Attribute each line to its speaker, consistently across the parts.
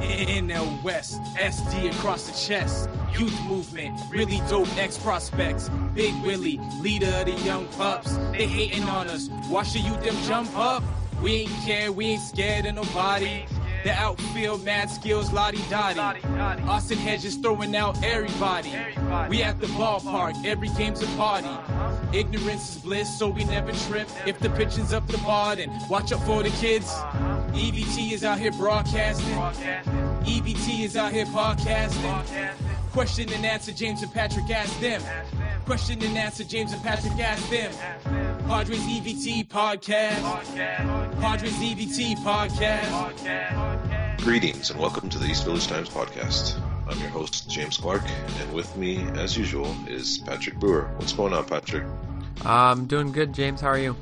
Speaker 1: NL West, SD across the chest. Youth movement, really dope ex prospects. Big Willie, leader of the young pups. They hating on us. Watch the youth them jump up. We ain't care, we ain't scared of nobody. The outfield, mad skills, lottie dottie. Austin Hedges throwing out everybody. We at the ballpark, every game's a party. Ignorance is bliss, so we never trip. If the pitching's up the bar, then watch out for the kids. EVT is out here broadcasting. EVT is out here podcasting. Question and answer, James and Patrick ask them. Question and answer, James and Patrick ask them. Padres EVT podcast. Padres EVT podcast.
Speaker 2: Greetings and welcome to the East Village Times podcast. I'm your host, James Clark, and with me, as usual, is Patrick Brewer. What's going on, Patrick?
Speaker 3: I'm doing good, James. How are you?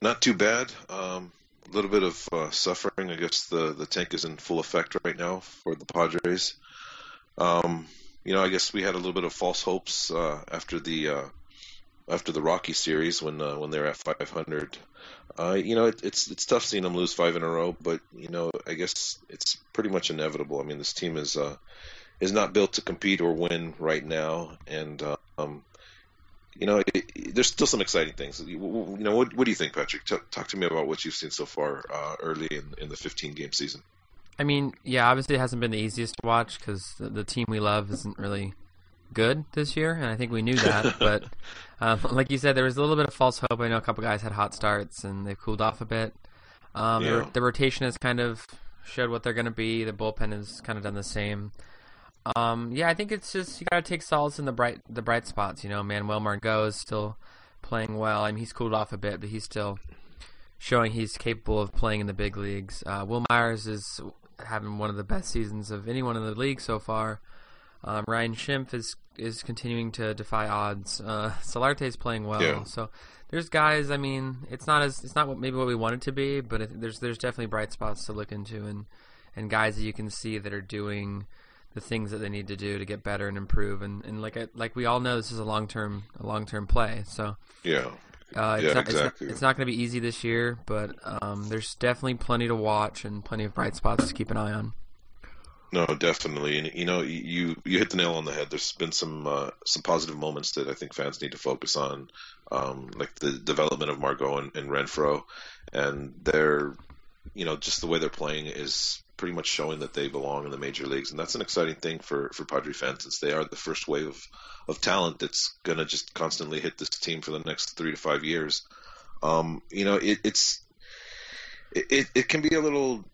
Speaker 2: Not too bad. Um, a little bit of uh, suffering. I guess the, the tank is in full effect right now for the Padres. Um, you know, I guess we had a little bit of false hopes uh, after the uh, after the Rocky series when uh, when they were at 500. Uh, you know, it, it's it's tough seeing them lose five in a row, but you know, I guess it's pretty much inevitable. I mean, this team is uh, is not built to compete or win right now, and um, you know, it, it, there's still some exciting things. You, you know, what, what do you think, Patrick? T- talk to me about what you've seen so far uh, early in, in the 15 game season.
Speaker 3: I mean, yeah, obviously it hasn't been the easiest to watch because the, the, team we love isn't really good this year, and I think we knew that. but um, like you said, there was a little bit of false hope. I know a couple guys had hot starts and they've cooled off a bit. Um, yeah. the, the, rotation has kind of showed what they're going to be. The bullpen has kind of done the same. Um, yeah, I think it's just you got to take solace in the bright the bright spots. You know, Manuel Margot is still playing well. I mean, he's cooled off a bit, but he's still showing he's capable of playing in the big leagues. Uh, Wil Myers is having one of the best seasons of anyone in the league so far. Um, Ryan Schimpf is is continuing to defy odds. Uh, Solarte is playing well, yeah. so there's guys. I mean, it's not as it's not what, maybe what we want it to be, but it, there's there's definitely bright spots to look into, and and guys that you can see that are doing the things that they need to do to get better and improve. And, and like like we all know, this is a long term a long term play. So
Speaker 2: yeah.
Speaker 3: Uh,
Speaker 2: it's
Speaker 3: yeah,
Speaker 2: not, exactly.
Speaker 3: It's not, not going to be easy this year, but um, there's definitely plenty to watch and plenty of bright spots to keep an eye on.
Speaker 2: No, definitely, and you know, you you hit the nail on the head. There's been some uh, some positive moments that I think fans need to focus on, um, like the development of Margot and, and Renfroe, and they're, you know, just the way they're playing is pretty much showing that they belong in the major leagues, and that's an exciting thing for for Padre fans since they are the first wave of, of talent that's going to just constantly hit this team for the next three to five years. Um, you know, it, it's it, it can be a little,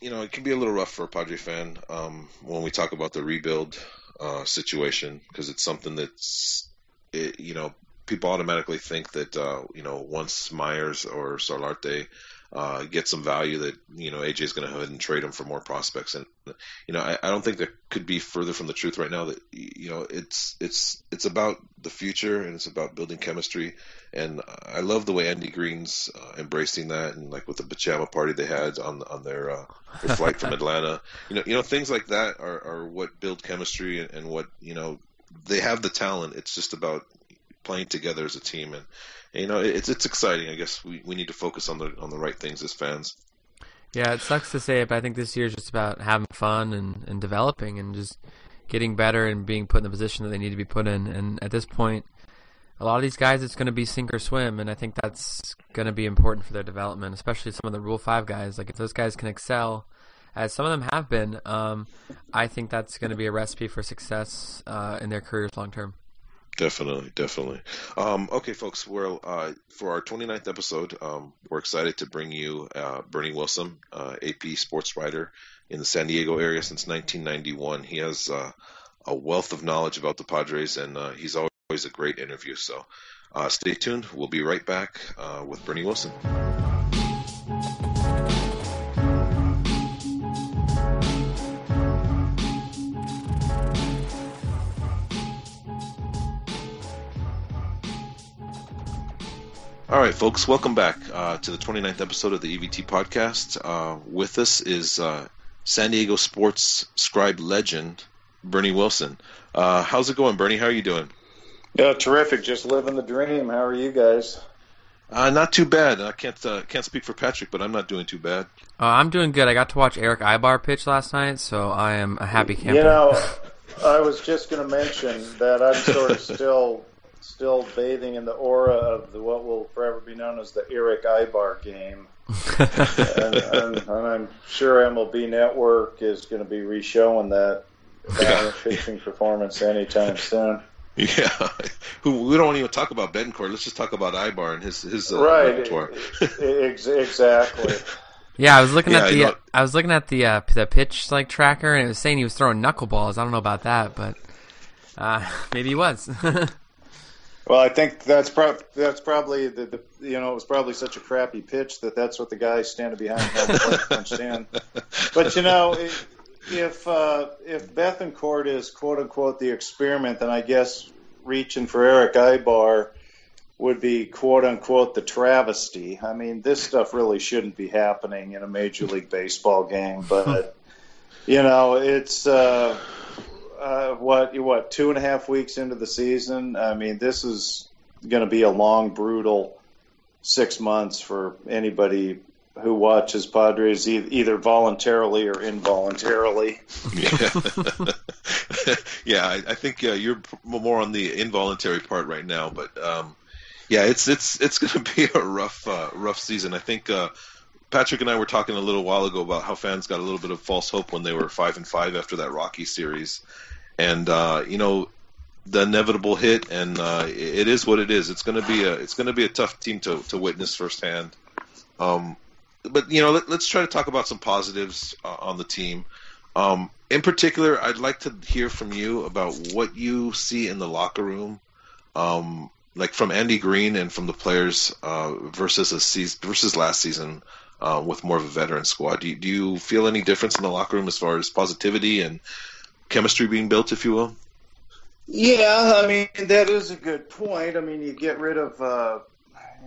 Speaker 2: you know, it can be a little rough for a Padre fan um, when we talk about the rebuild uh, situation because it's something that's, it, you know, people automatically think that uh, you know once Myers or Solarte uh, get some value that you know AJ is going to go ahead and trade him for more prospects. And you know, I, I, don't think that could be further from the truth right now. That you know, it's it's it's about the future and it's about building chemistry. And I love the way Andy Green's uh, embracing that, and like with the pajama party they had on on their, uh, their flight from Atlanta. You know, you know things like that are, are what build chemistry and, and what you know they have the talent. It's just about playing together as a team and you know, it's it's exciting. I guess we, we need to focus on the on the right things as fans.
Speaker 3: Yeah, it sucks to say it, but I think this year is just about having fun and, and developing and just getting better and being put in the position that they need to be put in. And at this point, a lot of these guys, it's going to be sink or swim, and I think that's going to be important for their development, especially some of the Rule Five guys. Like if those guys can excel, as some of them have been, um, I think that's going to be a recipe for success uh, in their careers long term.
Speaker 2: Definitely, definitely. Um, okay, folks, we're uh, for our 29th episode. Um, we're excited to bring you uh, Bernie Wilson, uh, AP sports writer in the San Diego area since 1991. He has uh, a wealth of knowledge about the Padres, and uh, he's always a great interview. So, uh, stay tuned. We'll be right back with Bernie Wilson. All right, folks, welcome back uh, to the 29th episode of the EVT podcast. Uh, with us is uh, San Diego sports scribe legend, Bernie Wilson. Uh, how's it going, Bernie? How are you doing?
Speaker 4: Yeah, terrific. Just living the dream. How are you guys?
Speaker 2: Uh, not too bad. I can't uh, can't speak for Patrick, but I'm not doing too bad.
Speaker 3: Uh, I'm doing good. I got to watch Erick Aybar pitch last night, so I am a happy camper.
Speaker 4: You know, I was just going to mention that I'm sort of still still bathing in the aura of the, what will forever be known as the Erick Aybar game. and, and, and, I'm sure MLB Network is going to be re-showing that yeah. pitching performance anytime soon.
Speaker 2: Yeah, who we don't even talk about Bethancourt. Let's just talk about Aybar and his his uh,
Speaker 4: right. exactly.
Speaker 3: Yeah, I was looking yeah, at the you know, I was looking at the uh, the pitch like tracker, and it was saying he was throwing knuckleballs. I don't know about that, but uh, maybe he was.
Speaker 4: Well, I think that's pro- that's probably the, the, you know it was probably such a crappy pitch that that's what the guys standing behind punched in. But you know, if uh, if Bethancourt is quote unquote the experiment, then I guess reaching for Erick Aybar would be quote unquote the travesty. I mean, this stuff really shouldn't be happening in a Major League Baseball game, but you know, it's uh, uh, what what two and a half weeks into the season. I mean, this is going to be a long, brutal six months for anybody who watches Padres either voluntarily or involuntarily.
Speaker 2: Yeah, yeah I, I think uh, you're more on the involuntary part right now, but um, yeah, it's it's it's going to be a rough uh, rough season. I think uh, Patrick and I were talking a little while ago about how fans got a little bit of false hope when they were five and five after that Rocky series, and uh, you know the inevitable hit, and uh, it is what it is. It's going to be a it's going to be a tough team to to witness firsthand. Um, but you know, let, us try to talk about some positives uh, on the team. Um, in particular, I'd like to hear from you about what you see in the locker room, um, like from Andy Green and from the players uh, versus a season, versus last season uh, with more of a veteran squad. Do you, do you feel any difference in the locker room as far as positivity and chemistry being built, if you will?
Speaker 4: Yeah, I mean that is a good point. I mean, you get rid of uh,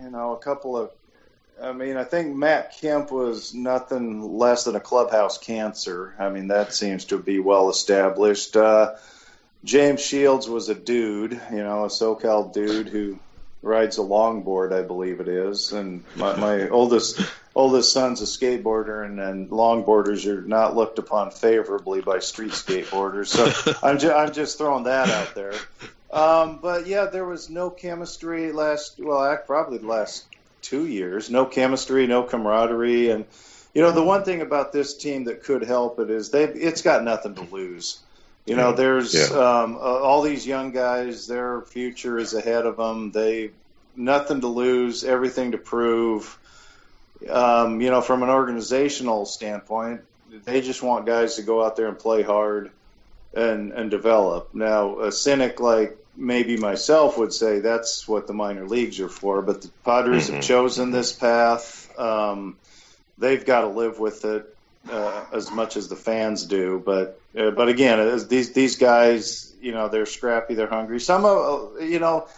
Speaker 4: you know a couple of I mean, I think Matt Kemp was nothing less than a clubhouse cancer. I mean, that seems to be well established. Uh, James Shields was a dude, you know, a SoCal dude who rides a longboard, I believe it is. And my, my oldest oldest son's a skateboarder, and, and longboarders are not looked upon favorably by street skateboarders. So I'm, ju- I'm just throwing that out there. Um, but yeah, there was no chemistry last. Well, probably the last two years. No chemistry, no camaraderie, and you know the one thing about this team that could help it is they it's got nothing to lose. You know, there's yeah. um, uh, all these young guys. Their future is ahead of them. They nothing to lose, everything to prove. Um, you know, from an organizational standpoint, they just want guys to go out there and play hard and and develop. Now, a cynic like maybe myself would say that's what the minor leagues are for, but the Padres mm-hmm. have chosen this path. Um, they've got to live with it uh, as much as the fans do. But uh, but again, these these guys, you know, they're scrappy, they're hungry. Some of you know.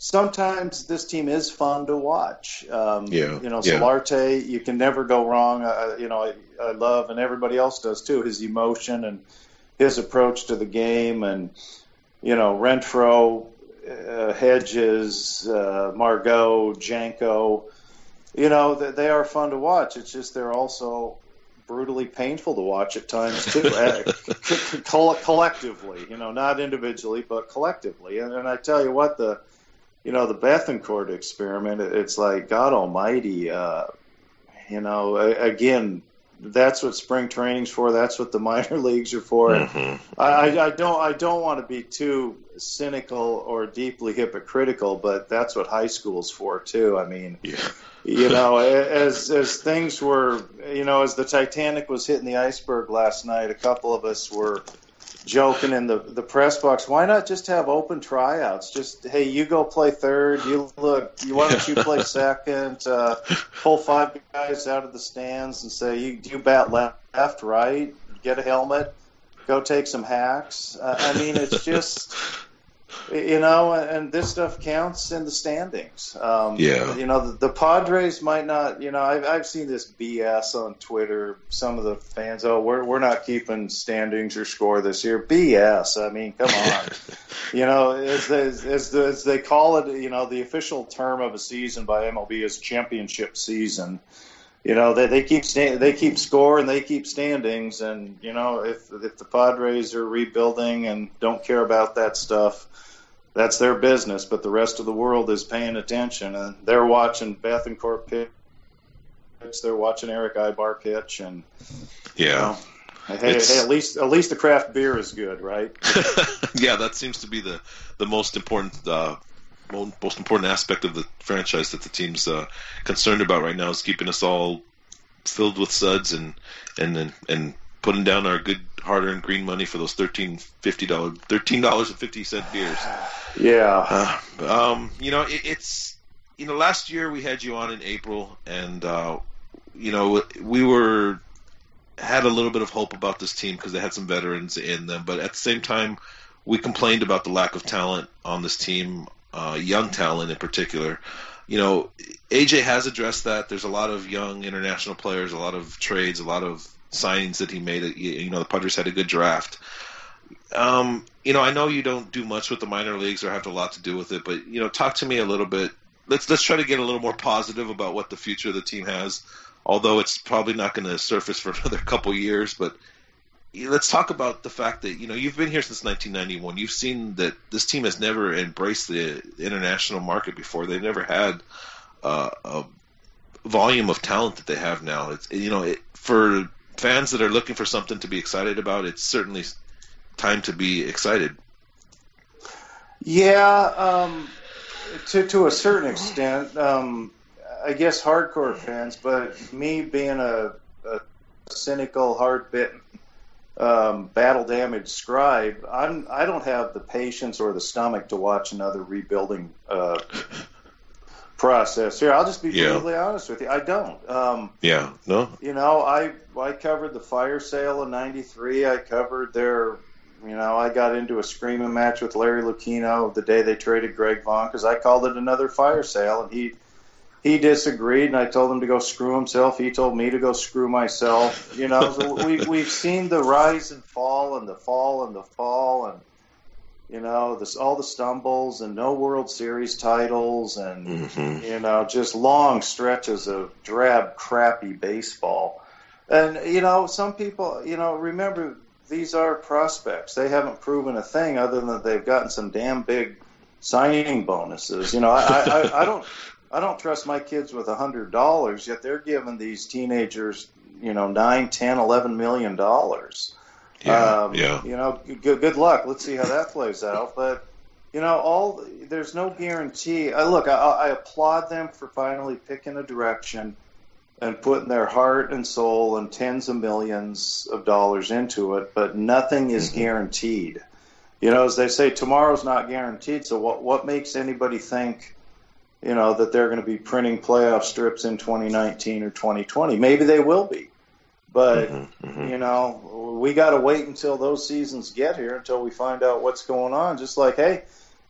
Speaker 4: Sometimes this team is fun to watch. Um, yeah, you know, yeah. Solarte, you can never go wrong. Uh, you know, I, I love, and everybody else does too, his emotion and his approach to the game, and you know, Renfroe, uh, Hedges, uh, Margot, Janko, you know, they, they are fun to watch. It's just they're also brutally painful to watch at times too, uh, collectively. You know, not individually, but collectively. And, and I tell you what, the you know the Bethancourt experiment. It's like God Almighty. Uh, you know, again, that's what spring training's for. That's what the minor leagues are for. Mm-hmm. I, I don't I don't want to be too cynical or deeply hypocritical, but that's what high school's for too. I mean, yeah. you know, as as things were, you know, as the Titanic was hitting the iceberg last night, a couple of us were joking in the the press box. Why not just have open tryouts? Just hey, you go play third. You look. You why don't you play second? Uh, pull five guys out of the stands and say you Do you bat left, left, right. Get a helmet. Go take some hacks. Uh, I mean, it's just you know, and this stuff counts in the standings. Um,
Speaker 2: Yeah.
Speaker 4: You know, the, the Padres might not. You know, I've I've seen this BS on Twitter. Some of the fans, oh, we're we're not keeping standings or score this year. BS. I mean, come on. you know, as, as as the, as they call it, you know, the official term of a season by MLB is championship season. You know, they they keep sta- they keep score and they keep standings, and you know, if if the Padres are rebuilding and don't care about that stuff that's their business, but the rest of the world is paying attention and they're watching Bethancourt pitch, they're watching Erick Aybar pitch, and
Speaker 2: Yeah.
Speaker 4: you know, hey, hey, at least at least the craft beer is good, right?
Speaker 2: yeah, that seems to be the the most important uh, most important aspect of the franchise that the team's uh, concerned about right now is keeping us all filled with suds and and and, and putting down our good hard earned green money for those thirteen fifty dollars thirteen dollars and fifty cent beers.
Speaker 4: Yeah,
Speaker 2: Uh, um, you know, it, it's you know, last year we had you on in April, and uh, you know, we were had a little bit of hope about this team because they had some veterans in them, but at the same time, we complained about the lack of talent on this team, uh, young talent in particular. You know, AJ has addressed that. There's a lot of young international players, a lot of trades, a lot of signings that he made. You know, the Padres had a good draft. Um, you know, I know you don't do much with the minor leagues or have a lot to do with it, but you know, talk to me a little bit. Let's let's try to get a little more positive about what the future of the team has. Although it's probably not going to surface for another couple years, but let's talk about the fact that you know you've been here since 1991. You've seen that this team has never embraced the international market before. They've never had uh, a volume of talent that they have now. It's you know it, for fans that are looking for something to be excited about, it's certainly time to be excited.
Speaker 4: yeah. Um, to to a certain extent, um, I guess hardcore fans, but me being a, a cynical, hard bitten, um, battle damaged scribe, I'm I don't have the patience or the stomach to watch another rebuilding uh, process. Here, I'll just be
Speaker 2: Yeah.
Speaker 4: brutally honest with you. I don't. Um,
Speaker 2: Yeah, no,
Speaker 4: you know, I I covered the fire sale in '93. I covered their, you know, I got into a screaming match with Larry Lucchino the day they traded Greg Vaughn because I called it another fire sale, and he he disagreed, and I told him to go screw himself. He told me to go screw myself. You know, so we we've seen the rise and fall, and the fall and the fall, and you know, this all the stumbles and no World Series titles and
Speaker 2: hmm
Speaker 4: you know, just long stretches of drab, crappy baseball. And, you know, some people, you know, remember these are prospects. They haven't proven a thing other than they've gotten some damn big signing bonuses. You know, I, I, I, I don't. I don't trust my kids with a hundred dollars, yet they're giving these teenagers, you know, nine, ten, eleven million dollars.
Speaker 2: Yeah,
Speaker 4: Um,
Speaker 2: yeah,
Speaker 4: You know, good, good luck. Let's see how that plays out. But you know, all there's no guarantee. I look, I, I applaud them for finally picking a direction and putting their heart and soul and tens of millions of dollars into it. But nothing is
Speaker 2: Mhm.
Speaker 4: guaranteed. You know, as they say, tomorrow's not guaranteed. So what what makes anybody think? You know that they're going to be printing playoff strips in 2019 or 2020. Maybe they will be, but
Speaker 2: Mhm, mhm.
Speaker 4: you know, we got to wait until those seasons get here until we find out what's going on. Just like, hey,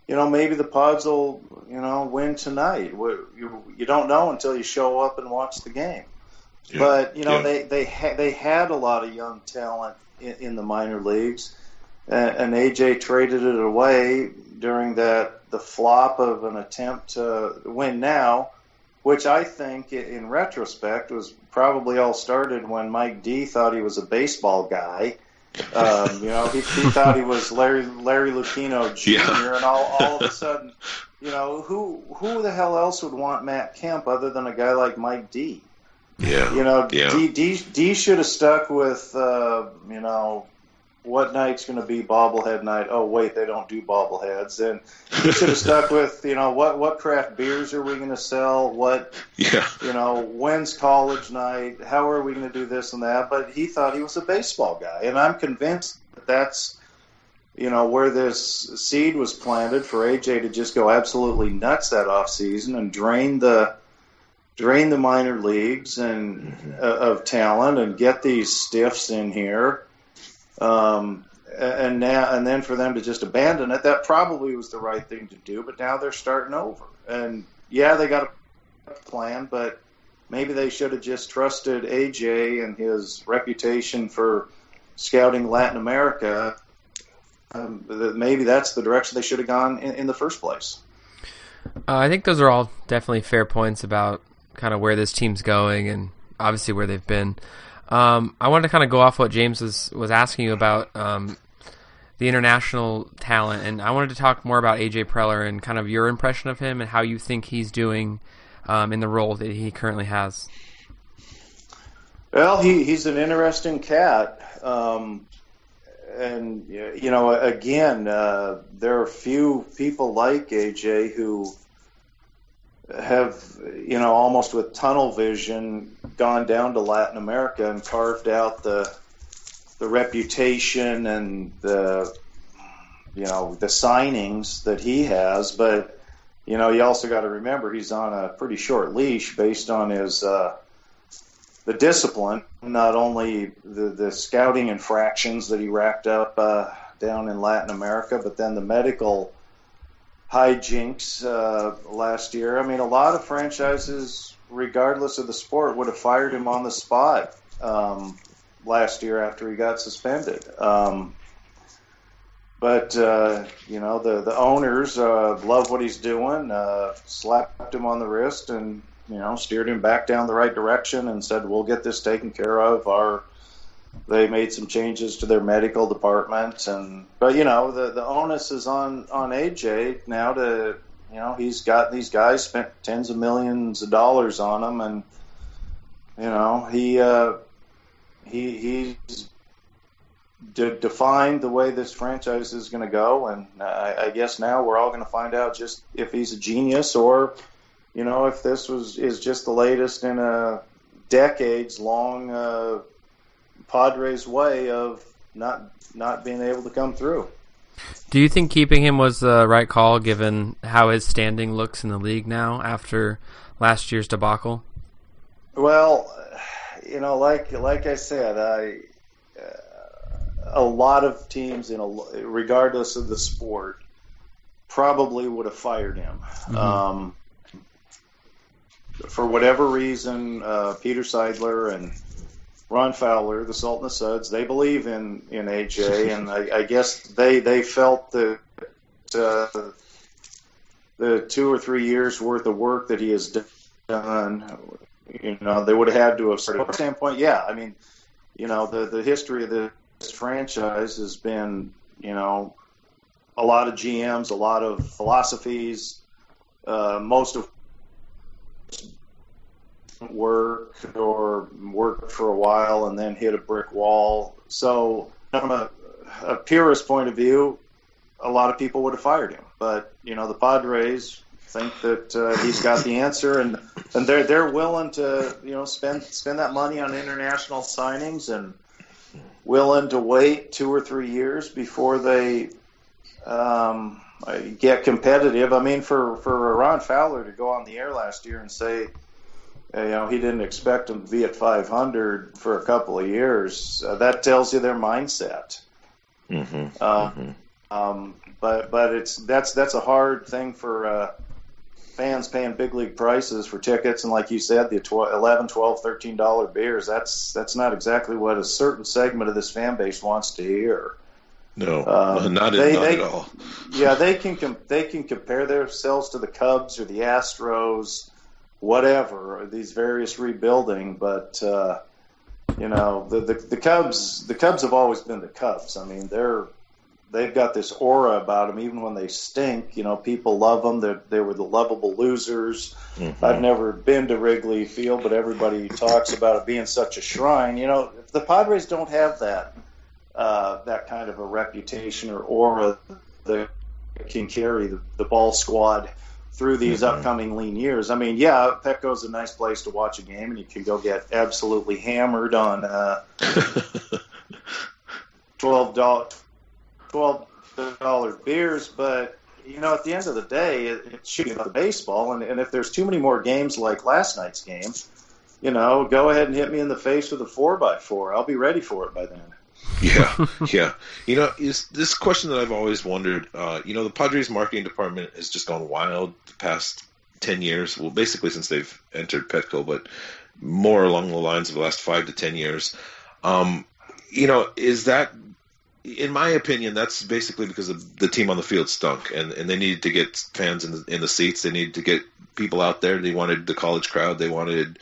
Speaker 4: you know, maybe the Pods will, you know, win tonight. You, you don't know until you show up and watch the game.
Speaker 2: Yeah,
Speaker 4: But you know,
Speaker 2: yeah.
Speaker 4: they they ha- they had a lot of young talent in, in the minor leagues, and, and AJ traded it away during that the flop of an attempt to win now, which I think, in retrospect, was probably all started when Mike Dee thought he was a baseball guy. Um, you know, he, he thought he was Larry Larry Lucchino Jr.
Speaker 2: Yeah.
Speaker 4: and all all of a sudden, you know, who who the hell else would want Matt Kemp other than a guy like Mike Dee?
Speaker 2: yeah,
Speaker 4: You know,
Speaker 2: Yeah.
Speaker 4: D, D, D should have stuck with, uh, you know, what night's going to be bobblehead night. Oh, wait, they don't do bobbleheads. And he should have stuck with, you know, what, what craft beers are we going to sell? What,
Speaker 2: yeah,
Speaker 4: you know, when's college night? How are we going to do this and that? But he thought he was a baseball guy. And I'm convinced that that's, you know, where this seed was planted for AJ to just go absolutely nuts that off season and drain the drain the minor leagues and uh, of talent and get these stiffs in here. Um, and now and then for them to just abandon it, that probably was the right thing to do. But now they're starting over, and yeah, they got a plan, but maybe they should have just trusted AJ and his reputation for scouting Latin America. Um, maybe that's the direction they should have gone in, in the first place.
Speaker 3: Uh, I think those are all definitely fair points about kind of where this team's going and obviously where they've been. Um, I wanted to kind of go off what James was was asking you about um, the international talent, and I wanted to talk more about AJ Preller and kind of your impression of him and how you think he's doing um, in the role that he currently has.
Speaker 4: Well, he, he's an interesting cat. Um, and, you know, again, uh, there are few people like AJ who have, you know, almost with tunnel vision gone down to Latin America and carved out the the reputation and the you know the signings that he has. But you know, you also got to remember he's on a pretty short leash based on his uh, the discipline, not only the the scouting infractions that he racked up uh, down in Latin America, but then the medical hijinks uh, last year. I mean, a lot of franchises, regardless of the sport, would have fired him on the spot um, last year after he got suspended. Um, but uh, you know, the the owners uh, love what he's doing. Uh, slapped him on the wrist and you know steered him back down the right direction and said, "We'll get this taken care of." Our they made some changes to their medical department, and but you know the the onus is on on AJ now to you know he's got these guys spent tens of millions of dollars on him, and you know he uh, he he's de- defined the way this franchise is going to go, and I, I guess now we're all going to find out just if he's a genius or you know if this was is just the latest in a decades long. Uh, Padres' way of not not being able to come through.
Speaker 3: Do you think keeping him was the right call, given how his standing looks in the league now after last year's debacle?
Speaker 4: Well, you know, like like I said, I uh, a lot of teams, in a, regardless of the sport, probably would have fired him. Mm-hmm. Um, for whatever reason, uh, Peter Seidler and Ron Fowler, the Sultan of Suds, they believe in in AJ, and I, I guess they they felt that uh, the two or three years worth of work that he has done, you know, they would have had to have started. From standpoint, yeah, I mean, you know, the the history of this franchise has been, you know, a lot of GMs, a lot of philosophies, uh, most of work or worked for a while and then hit a brick wall. So, from a, a purist point of view, a lot of people would have fired him. But you know, the Padres think that uh, he's got the answer, and and they're they're willing to you know spend spend that money on international signings and willing to wait two or three years before they um, get competitive. I mean, for for Ron Fowler to go on the air last year and say you know he didn't expect them to be at 500 for a couple of years. Uh, that tells you their mindset.
Speaker 2: Mm-hmm. Uh, mm-hmm.
Speaker 4: Um, but but it's that's that's a hard thing for uh, fans paying big league prices for tickets and like you said the 12, 11 12 13 dollar beers that's that's not exactly what a certain segment of this fan base wants to hear
Speaker 2: no um, not, they, not
Speaker 4: they,
Speaker 2: at all
Speaker 4: yeah they can com- they can compare themselves to the cubs or the astros whatever these various rebuilding, but uh, you know the, the the Cubs the Cubs have always been the Cubs. I mean they're they've got this aura about them even when they stink. You know people love them. They they were the lovable losers. Mm-hmm. I've never been to Wrigley Field, but everybody talks about it being such a shrine. You know the Padres don't have that uh, that kind of a reputation or aura that can carry the, the ball squad through these mm-hmm. upcoming lean years. I mean, yeah, Petco's a nice place to watch a game, and you can go get absolutely hammered on uh, twelve dollar twelve dollar beers. But you know, at the end of the day, it, it's shooting the baseball, and, and if there's too many more games like last night's game, you know, go ahead and hit me in the face with a four by four. I'll be ready for it by then.
Speaker 2: Yeah, yeah. You know, is this question that I've always wondered. Uh, you know, the Padres marketing department has just gone wild the past ten years. Well, basically since they've entered Petco, but more along the lines of the last five to ten years. Um, you know, is that in my opinion, that's basically because of the team on the field stunk, and, and they needed to get fans in the, in the seats. They needed to get people out there. They wanted the college crowd. They wanted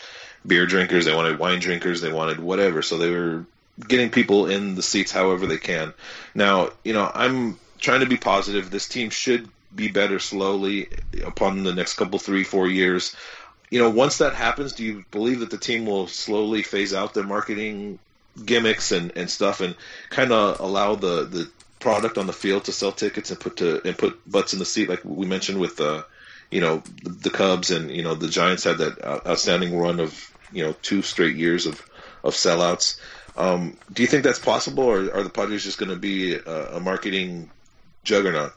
Speaker 2: beer drinkers. They wanted wine drinkers. They wanted whatever. So they were getting people in the seats however they can. Now, you know, I'm trying to be positive. This team should be better slowly upon the next couple, three, four years. You know, once that happens, do you believe that the team will slowly phase out their marketing gimmicks and, and stuff and kind of allow the, the product on the field to sell tickets and put to and put butts in the seat like we mentioned with uh, you know the, the Cubs and you know the Giants had that outstanding run of you know two straight years of of sellouts. Um, do you think that's possible, or are the Padres just going to be a, a, marketing juggernaut?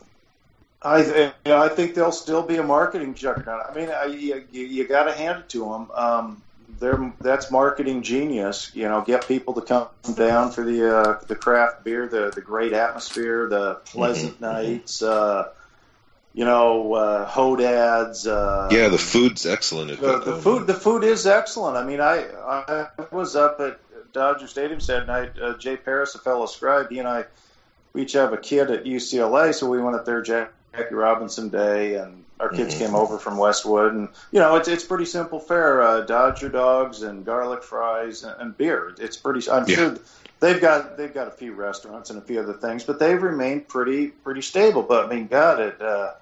Speaker 4: I th- I think they'll still be a marketing juggernaut. I mean, I, you, you got to hand it to them. Um, they're that's marketing genius. You know, get people to come down for the uh, the craft beer, the the great atmosphere, the pleasant mm-hmm. nights. Uh, you know, uh, Hodads. Uh,
Speaker 2: yeah, the food's excellent.
Speaker 4: The, the food, the food is excellent. I mean, I I was up at Dodger Stadium Saturday night. Uh, Jay Paris, a fellow scribe, he and I, we each have a kid at UCLA, so we went up there Jackie Robinson Day, and our kids mm-hmm. came over from Westwood, and you know, it's it's pretty simple fare: uh, Dodger dogs and garlic fries and, and beer. It's pretty. I'm yeah. sure they've got they've got a few restaurants and a few other things, but they've remained pretty pretty stable. But I mean, God, it. Uh,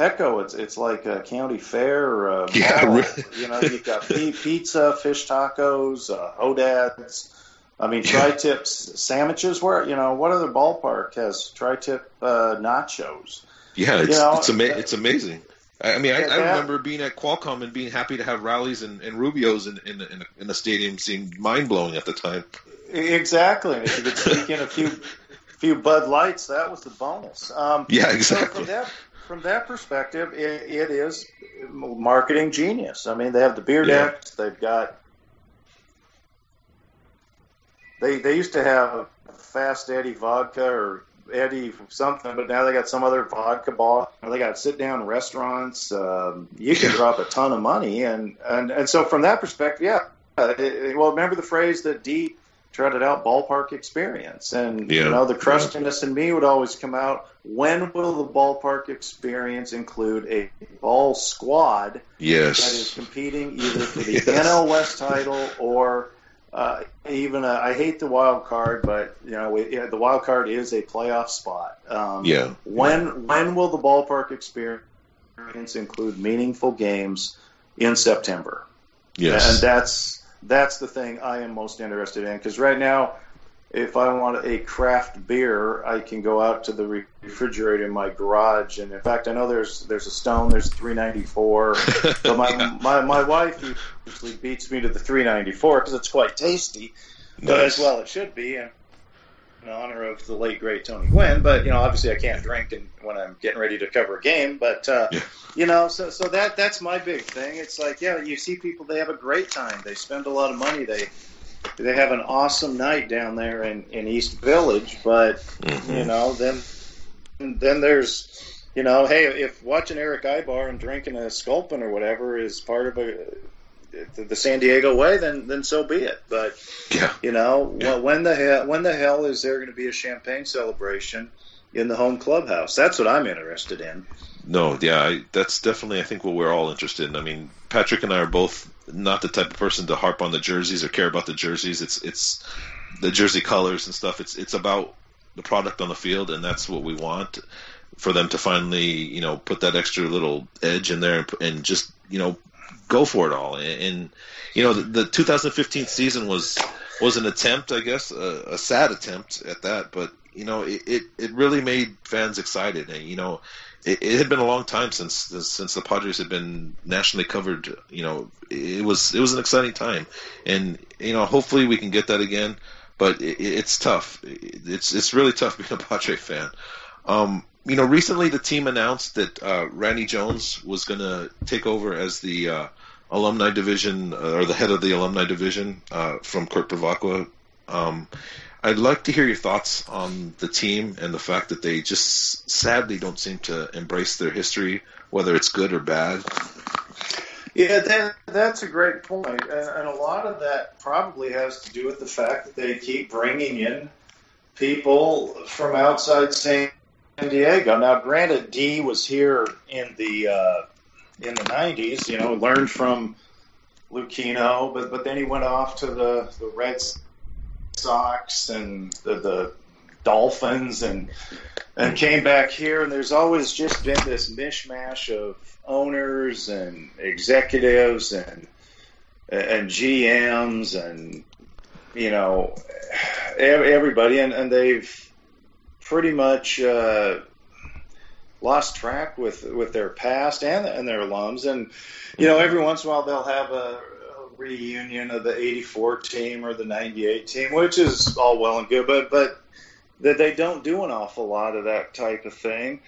Speaker 4: Petco, it's it's like a county fair. Or a
Speaker 2: yeah,
Speaker 4: really. you know, you've got pizza, fish tacos, uh, Hodads. I mean, tri-tips sandwiches. Where you know, what other ballpark has tri-tip uh, nachos?
Speaker 2: Yeah, it's you know, it's, ama- it's amazing. I mean, I, I, remember being at Qualcomm and being happy to have rallies and, and Rubios in in, in, in the stadium seemed mind blowing at the time.
Speaker 4: Exactly. If you could sneak in a few few Bud Lights, that was the bonus. Um,
Speaker 2: yeah, exactly. So
Speaker 4: from that from that perspective, it, it is marketing genius. I mean, they have the beer yeah. decks. They've got they they used to have Fast Eddie vodka or Eddie something, but now they got some other vodka bar. They got sit down restaurants. Um, you can drop a ton of money, and and and so from that perspective, yeah. It, well, remember the phrase that Dee trotted out ballpark experience, and yeah. you know the crustiness yeah. in me would always come out. When will the ballpark experience include a ball squad
Speaker 2: yes.
Speaker 4: that is competing either for the yes. NL West title or uh, even a, I hate the wild card, but you know it, the wild card is a playoff spot. Um,
Speaker 2: yeah.
Speaker 4: When
Speaker 2: yeah.
Speaker 4: when will the ballpark experience include meaningful games in September?
Speaker 2: Yes.
Speaker 4: And that's that's the thing I am most interested in because right now if I want a craft beer, I can go out to the refrigerator in my garage, and in fact, I know there's there's a Stone, there's 394. but my, yeah. my my wife usually beats me to the 394 because it's quite tasty, nice. but as well it should be. And in honor of the late great Tony Gwynn, but you know, obviously I can't drink and when I'm getting ready to cover a game. But uh, yeah. you know, so so that that's my big thing. It's like, yeah, you see people they have a great time, they spend a lot of money, they they have an awesome night down there in, in East Village, but mm-hmm. you know, then then there's you know, hey, if watching Erick Aybar and drinking a Sculpin or whatever is part of a the San Diego way, then then so be it. But
Speaker 2: yeah.
Speaker 4: you know, yeah. when the hell when the hell is there going to be a champagne celebration in the home clubhouse? That's what I'm interested in.
Speaker 2: No, yeah, I, that's definitely I think what we're all interested in. I mean, Patrick and I are both not the type of person to harp on the jerseys or care about the jerseys. It's it's the jersey colors and stuff. It's it's about the product on the field, and that's what we want for them to finally you know put that extra little edge in there and, and just you know go for it all. And, and you know the, the, 2015 season was was an attempt, I guess, a, a sad attempt at that, but you know it, it it really made fans excited, and you know it, it, had been a long time since since the Padres had been nationally covered. You know, it was it was an exciting time, and you know, hopefully we can get that again. But it, it's tough. It's it's really tough being a Padre fan. Um, you know, recently the team announced that uh, Randy Jones was going to take over as the uh, alumni division uh, or the head of the alumni division uh, from Kurt Bevacqua. Um, I'd like to hear your thoughts on the team and the fact that they just sadly don't seem to embrace their history, whether it's good or bad.
Speaker 4: Yeah, that, that's a great point. And, and a lot of that probably has to do with the fact that they keep bringing in people from outside San Diego. Now, granted, Dee was here in the uh, in the '90s. You know, learned from Lucchino, but but then he went off to the the Red Sox and the, the Dolphins and and came back here. And there's always just been this mishmash of owners and executives and and GMs and you know everybody, and, and they've pretty much uh, lost track with with their past and and their alums. And you know, every once in a while they'll have a, a reunion of the '84 team or the '98 team, which is all well and good, but but that they don't do an awful lot of that type of thing.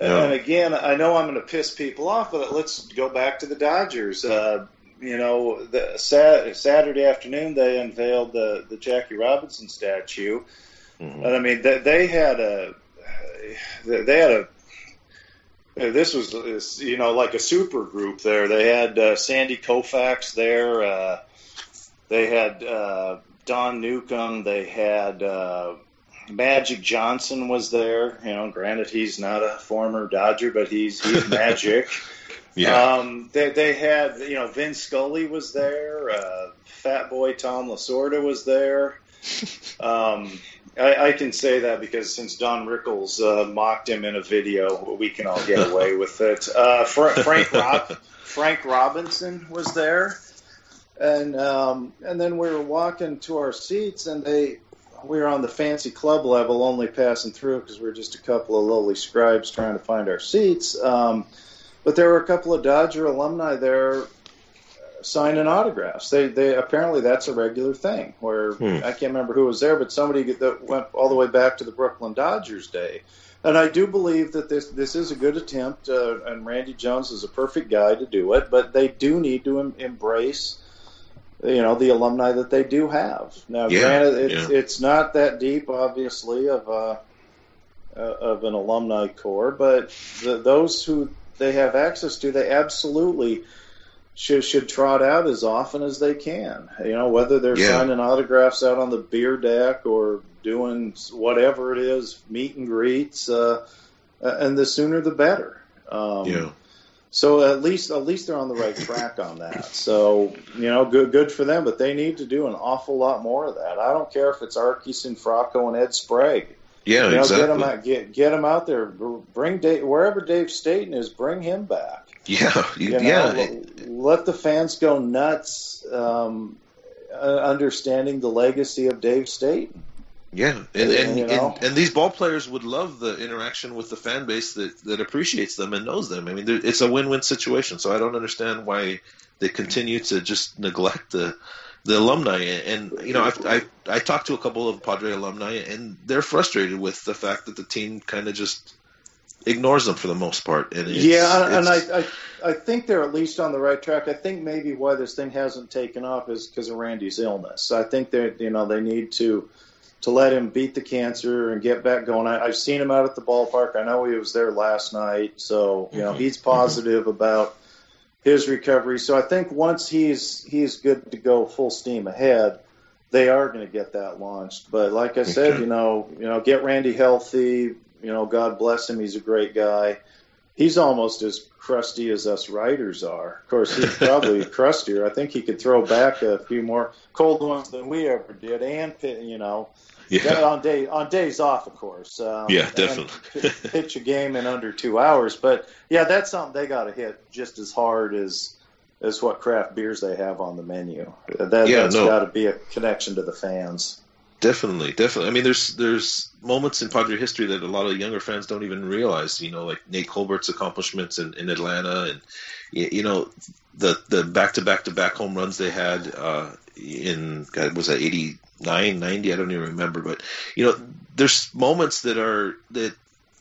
Speaker 4: And again, I know I'm going to piss people off, but let's go back to the Dodgers. Uh, you know, the Saturday afternoon they unveiled the the Jackie Robinson statue, mm-hmm. and I mean they, they had a they had a this was you know like a super group there. They had uh, Sandy Koufax there. Uh, they had uh, Don Newcombe. They had uh, Magic Johnson was there. You know, granted he's not a former Dodger, but he's he's Magic. Yeah. Um, they, they had, you know, Vin Scully was there. Uh, Fat Boy Tom Lasorda was there. Um, I, I, can say that because since Don Rickles uh, mocked him in a video, we can all get away with it. Uh, Fra- Frank Rob- Frank Robinson was there, and um, and then we were walking to our seats, and they we were on the fancy club level, only passing through because we are just a couple of lowly scribes trying to find our seats. Um, but there were a couple of Dodger alumni there signing autographs. They they apparently that's a regular thing. Where hmm. I can't remember who was there, but somebody that went all the way back to the Brooklyn Dodgers day. And I do believe that this this is a good attempt, uh, and Randy Jones is a perfect guy to do it. But they do need to em- embrace, you know, the alumni that they do have. Now, yeah, granted, it's yeah. it's not that deep, obviously, of uh, uh, of an alumni core, but the, those who they have access to, they absolutely should should trot out as often as they can. You know, whether they're yeah. signing autographs out on the beer deck or doing whatever it is, meet and greets, uh, and the sooner the better. Um, yeah. So at least at least they're on the right track on that. So you know, good good for them. But they need to do an awful lot more of that. I don't care if it's Arky Cianfrocco and Ed Sprague.
Speaker 2: Yeah,
Speaker 4: you know,
Speaker 2: exactly.
Speaker 4: Get them out, get get them out there. Bring Dave, wherever Dave Staton is. Bring him back.
Speaker 2: Yeah,
Speaker 4: you, you know,
Speaker 2: yeah.
Speaker 4: Let, the fans go nuts, um, uh, understanding the legacy of Dave Staton.
Speaker 2: Yeah, and and, you know? and, and these ball players would love the interaction with the fan base that, that appreciates them and knows them. I mean, it's a win-win situation. So I don't understand why they continue to just neglect the the alumni. And you know, I've, I I talked to a couple of Padre alumni, and they're frustrated with the fact that the team kind of just ignores them for the most part. And it's,
Speaker 4: yeah, and I, I I think they're at least on the right track. I think maybe why this thing hasn't taken off is because of Randy's illness. I think they you know they need to to let him beat the cancer and get back going. I, I've seen him out at the ballpark. I know he was there last night, so you know mm-hmm. he's positive mm-hmm. about his recovery. So I think once he's he's good to go full steam ahead, they are going to get that launched. But like I said, okay. you know, you know, get Randy healthy. You know, God bless him. He's a great guy. He's almost as crusty as us writers are. Of course, he's probably crustier. I think he could throw back a few more cold ones than we ever did, and you know, yeah. on day on days off, of course.
Speaker 2: Um, yeah, definitely.
Speaker 4: pitch a game in under two hours, but yeah, that's something they got to hit just as hard as as what craft beers they have on the menu. That, yeah, that's no. got to be a connection to the fans.
Speaker 2: Definitely, definitely. I mean, there's there's moments in Padre history that a lot of younger fans don't even realize. You know, like Nate Colbert's accomplishments in, in Atlanta, and you know the the back to back to back home runs they had uh, in God, was that 89, 90? I don't even remember. But you know, there's moments that are that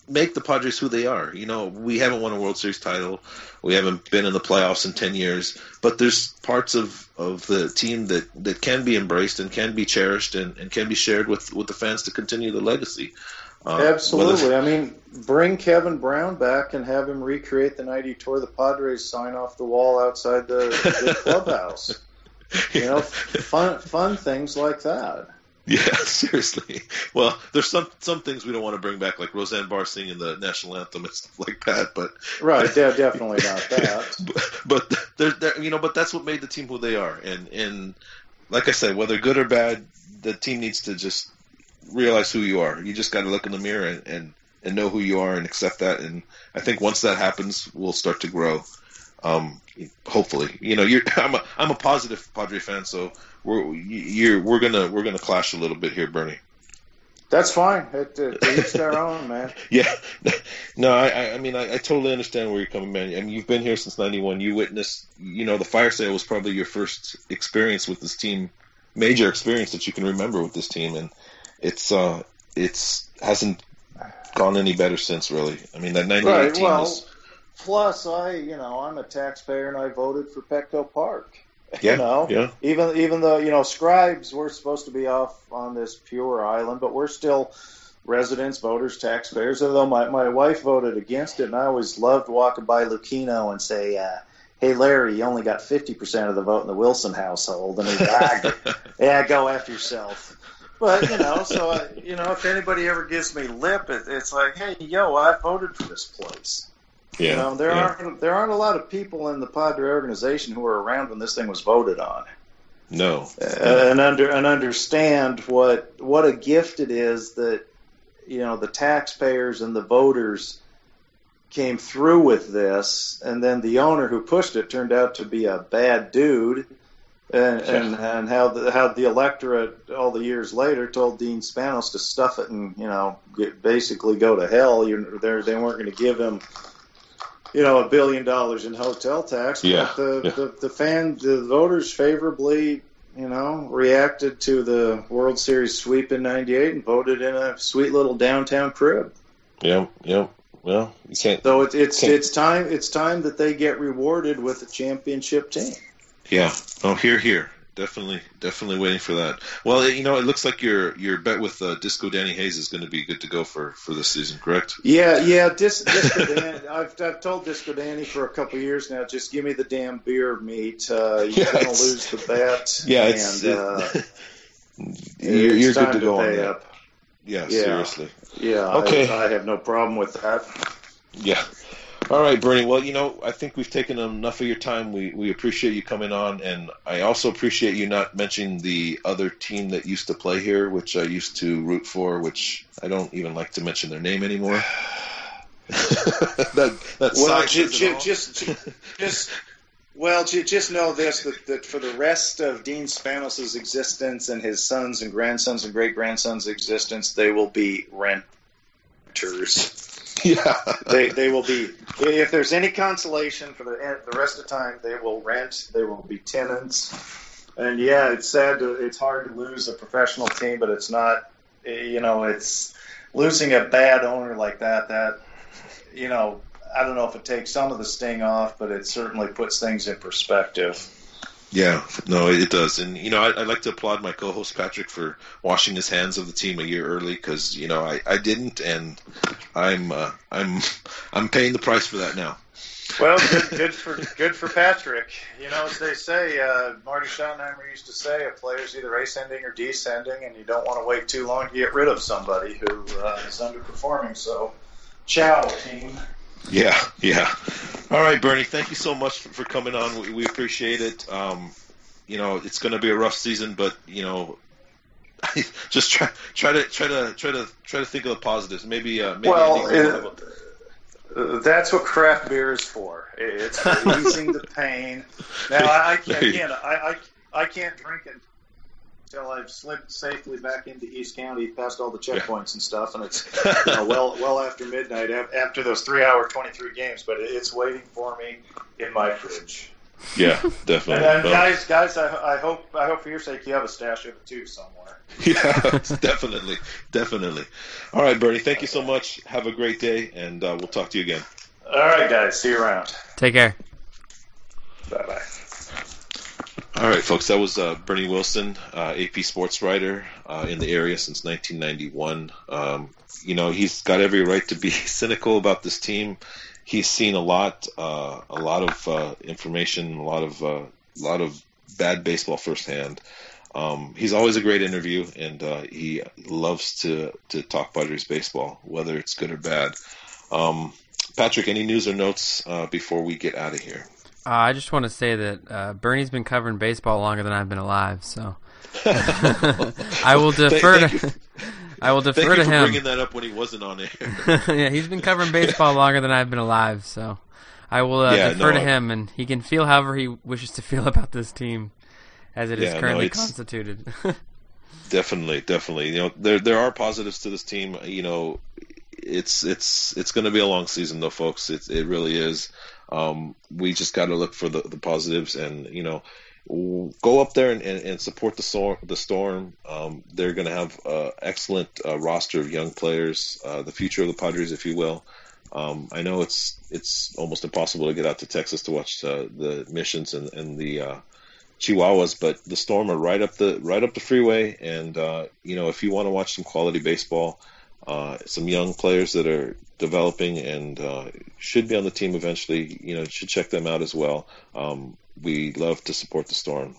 Speaker 2: make the Padres who they are. You know, we haven't won a World Series title, we haven't been in the playoffs in ten years, but there's parts of, of the team that, that can be embraced and can be cherished and, and can be shared with, with the fans to continue the legacy.
Speaker 4: Uh, Absolutely. Whether... I mean, bring Kevin Brown back and have him recreate the night he tore the Padres sign off the wall outside the, the clubhouse. you know, fun fun things like that.
Speaker 2: Yeah, seriously. Well, there's some some things we don't want to bring back, like Roseanne Barr singing the national anthem and stuff like that. But
Speaker 4: right, yeah, definitely not that.
Speaker 2: but, but they're, you know, but that's what made the team who they are. And and like I said, whether good or bad, the team needs to just realize who you are. You just got to look in the mirror and, and and know who you are and accept that. And I think once that happens, we'll start to grow. Um, hopefully, you know, you're, I'm a I'm a positive Padre fan, so we're you're we're gonna we're gonna clash a little bit here, Bernie.
Speaker 4: That's fine. It, it, each their own, man.
Speaker 2: yeah. No, I, I mean, I, I, totally understand where you're coming, man. I mean, you've been here since '91. You witnessed, you know, the fire sale was probably your first experience with this team, major experience that you can remember with this team, and it's uh, it's hasn't gone any better since, really. I mean, that '98 right, team well, was.
Speaker 4: Plus, I, you know, I'm a taxpayer and I voted for Petco Park.
Speaker 2: Yeah,
Speaker 4: you know,
Speaker 2: yeah.
Speaker 4: Even even though you know scribes, we're supposed to be off on this pure island, but we're still residents, voters, taxpayers. Although my my wife voted against it, and I always loved walking by Lucchino and say. Uh, Hey Larry, you only got fifty percent of the vote in the Wilson household, and he's like, "Yeah, go after yourself." But you know, so I, you know, if anybody ever gives me lip, it, it's like, hey, yo, I voted for this place.
Speaker 2: Yeah,
Speaker 4: you know, there
Speaker 2: yeah.
Speaker 4: aren't there aren't a lot of people in the Padre organization who were around when this thing was voted on.
Speaker 2: No,
Speaker 4: uh, and under and understand what what a gift it is that you know the taxpayers and the voters came through with this, and then the owner who pushed it turned out to be a bad dude, and yeah. and, and how the how the electorate all the years later told Dean Spanos to stuff it and you know get, basically go to hell. You they weren't going to give him you know, a billion dollars in hotel tax.
Speaker 2: Yeah.
Speaker 4: But the,
Speaker 2: yeah.
Speaker 4: the, the fan, the voters favorably, you know, reacted to the World Series sweep in '98 and voted in a sweet little downtown crib.
Speaker 2: Yeah, yeah. Well, you can't.
Speaker 4: So it, it's can't. it's time it's time that they get rewarded with a championship team.
Speaker 2: Yeah. Oh, here, here definitely, definitely waiting for that. Well, you know, it looks like your your bet with uh, Disco Danny Hayes is going to be good to go for for this season, correct?
Speaker 4: Yeah, yeah. Dis, Disco Danny, I've I've told Disco Danny for a couple years now. Just give me the damn beer meat. Uh, you're yeah, going to lose the bet.
Speaker 2: Yeah,
Speaker 4: and,
Speaker 2: it's, uh, you're, you're good to go on that.
Speaker 4: Up.
Speaker 2: Yeah, yeah, seriously.
Speaker 4: Yeah.
Speaker 2: Okay.
Speaker 4: I, I have no problem with that.
Speaker 2: Yeah. All right, Bernie. Well, you know, I think we've taken enough of your time. We we appreciate you coming on, and I also appreciate you not mentioning the other team that used to play here, which I used to root for, which I don't even like to mention their name anymore. that that
Speaker 4: well, j- j- just just well, just know this: that, that for the rest of Dean Spanos' existence and his sons and grandsons and great grandsons' existence, they will be renters.
Speaker 2: Yeah,
Speaker 4: they they will be. If there's any consolation for the the rest of the time, they will rent. They will be tenants. And yeah, it's sad. To, it's hard to lose a professional team, but it's not. You know, it's losing a bad owner like that. That you know, I don't know if it takes some of the sting off, but it certainly puts things in perspective.
Speaker 2: Yeah, no, it does, and you know, I, would like to applaud my co-host Patrick for washing his hands of the team a year early because you know I, I didn't, and I'm uh, I'm I'm paying the price for that now.
Speaker 4: Well, good, good for good for Patrick. You know, as they say, uh, Marty Schottenheimer used to say, a player's either ascending or descending, and you don't want to wait too long to get rid of somebody who uh, is underperforming. So, ciao, team.
Speaker 2: Yeah, yeah. All right, Bernie. Thank you so much for coming on. We, we appreciate it. Um, you know, it's going to be a rough season, but you know, just try try to try to try to try to think of the positives. Maybe, uh, maybe
Speaker 4: well, it, that's what craft beer is for. It's for easing the pain. Now, I, I can't. I, I I can't drink it until I've slipped safely back into East County, past all the checkpoints yeah. and stuff, and it's you know, well well after midnight after those three hour twenty three games. But it's waiting for me in my fridge.
Speaker 2: Yeah, definitely.
Speaker 4: And,
Speaker 2: Well,
Speaker 4: guys, guys, I, I hope I hope for your sake you have a stash of it too somewhere.
Speaker 2: yeah, definitely, definitely. All right, Bernie. Thank you so much. Have a great day, and uh, we'll talk to you again.
Speaker 4: All right, guys, see you around.
Speaker 3: Take care.
Speaker 4: Bye bye.
Speaker 2: All right, folks. That was uh, Bernie Wilson, uh, AP sports writer uh, in the area since 1991. Um, you know, he's got every right to be cynical about this team. He's seen a lot, uh, a lot of uh, information, a lot of, uh, a lot of bad baseball firsthand. Um, he's always a great interview, and uh, he loves to to talk Padres baseball, whether it's good or bad. Um, Patrick, any news or notes uh, before we get out of here?
Speaker 3: Uh, I just want to say that uh, Bernie's been covering baseball longer than I've been alive, so I will defer
Speaker 2: Thank-
Speaker 3: to I will
Speaker 2: Thank
Speaker 3: defer
Speaker 2: you
Speaker 3: to him.
Speaker 2: bringing that up when he wasn't on air.
Speaker 3: yeah, he's been covering baseball longer than I've been alive, so I will uh,
Speaker 2: Yeah,
Speaker 3: defer
Speaker 2: no,
Speaker 3: to
Speaker 2: I-
Speaker 3: him, and he can feel however he wishes to feel about this team as it is
Speaker 2: Yeah, no,
Speaker 3: currently
Speaker 2: it's-
Speaker 3: constituted.
Speaker 2: Definitely, definitely. You know, there there are positives to this team. You know, it's it's it's going to be a long season, though, folks. It it really is. Um, we just got to look for the, the positives, and you know, go up there and, and, and support the storm. The storm. Um, they're going to have an excellent uh, roster of young players, uh, the future of the Padres, if you will. Um, I know it's it's almost impossible to get out to Texas to watch uh, the missions and, and the uh, Chihuahuas, but the Storm are right up the right up the freeway, and uh, you know if you want to watch some quality baseball, uh, some young players that are developing and uh, should be on the team eventually, you know, you should check them out as well. Um, we love to support the Storm.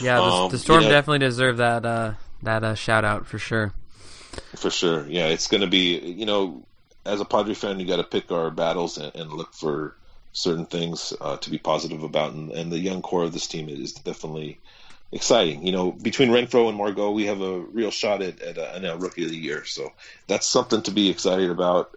Speaker 3: yeah, the,
Speaker 2: Um,
Speaker 3: the Storm
Speaker 2: you know-
Speaker 3: definitely deserve that uh, that uh, shout out for sure.
Speaker 2: For sure, yeah, it's going to be you know, as a Padre fan, you got to pick our battles and, and look for certain things uh, to be positive about, and, and the young core of this team is definitely exciting. You know, between Renfroe and Margot, we have a real shot at, at a, a rookie of the year, so that's something to be excited about.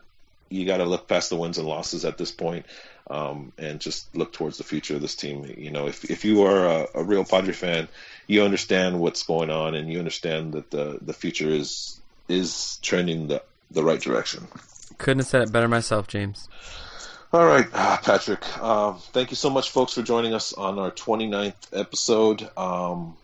Speaker 2: You got to look past the wins and losses at this point, um, and just look towards the future of this team. You know, if if you are a, a real Padre fan, you understand what's going on, and you understand that the the future is is trending the the right direction.
Speaker 3: Couldn't have said it better myself, James.
Speaker 2: All right, ah, Patrick. Um, thank you so much, folks, for joining us on our 29th episode. Um,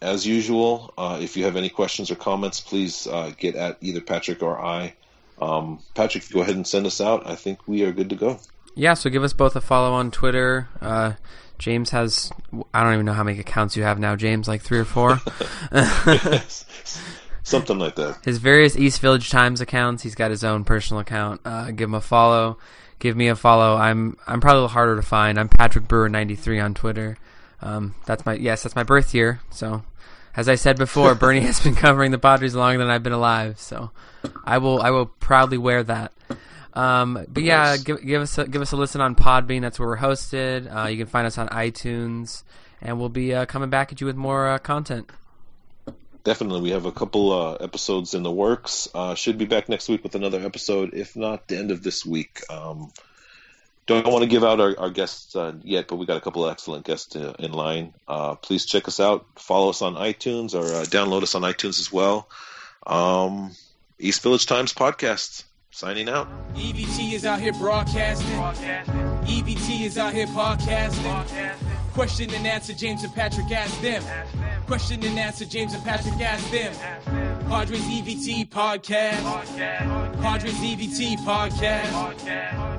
Speaker 2: as usual, uh, if you have any questions or comments, please uh, get at either Patrick or I. Um, Patrick, go ahead and send us out. I think we are good to go.
Speaker 3: Yeah, so give us both a follow on Twitter. Uh, James has, I don't even know how many accounts you have now, James, like three or four.
Speaker 2: Something like that.
Speaker 3: his various East Village Times accounts. He's got his own personal account. Uh, give him a follow. Give me a follow. I'm I'm probably a little harder to find. I'm Patrick Brewer 93 on Twitter. Um, that's my yes, that's my birth year. So, as I said before, Bernie has been covering the Padres longer than I've been alive. So, I will I will proudly wear that. Um, but yeah, give, give us a, give us a listen on Podbean. That's where we're hosted. Uh, you can find us on iTunes, and we'll be uh, coming back at you with more uh, content.
Speaker 2: Definitely, we have a couple uh, episodes in the works. Uh, should be back next week with another episode, if not the end of this week. Um, don't want to give out our, our guests uh, yet, but we got a couple of excellent guests uh, in line. Uh, please check us out. Follow us on iTunes or uh, download us on iTunes as well. Um, East Village Times podcast. Signing out.
Speaker 1: EVT is out here broadcasting. EVT is out here podcasting. Question and answer, James and Patrick ask them. Question and answer, James and Patrick ask them. Padres EVT podcast. Padres EVT podcast.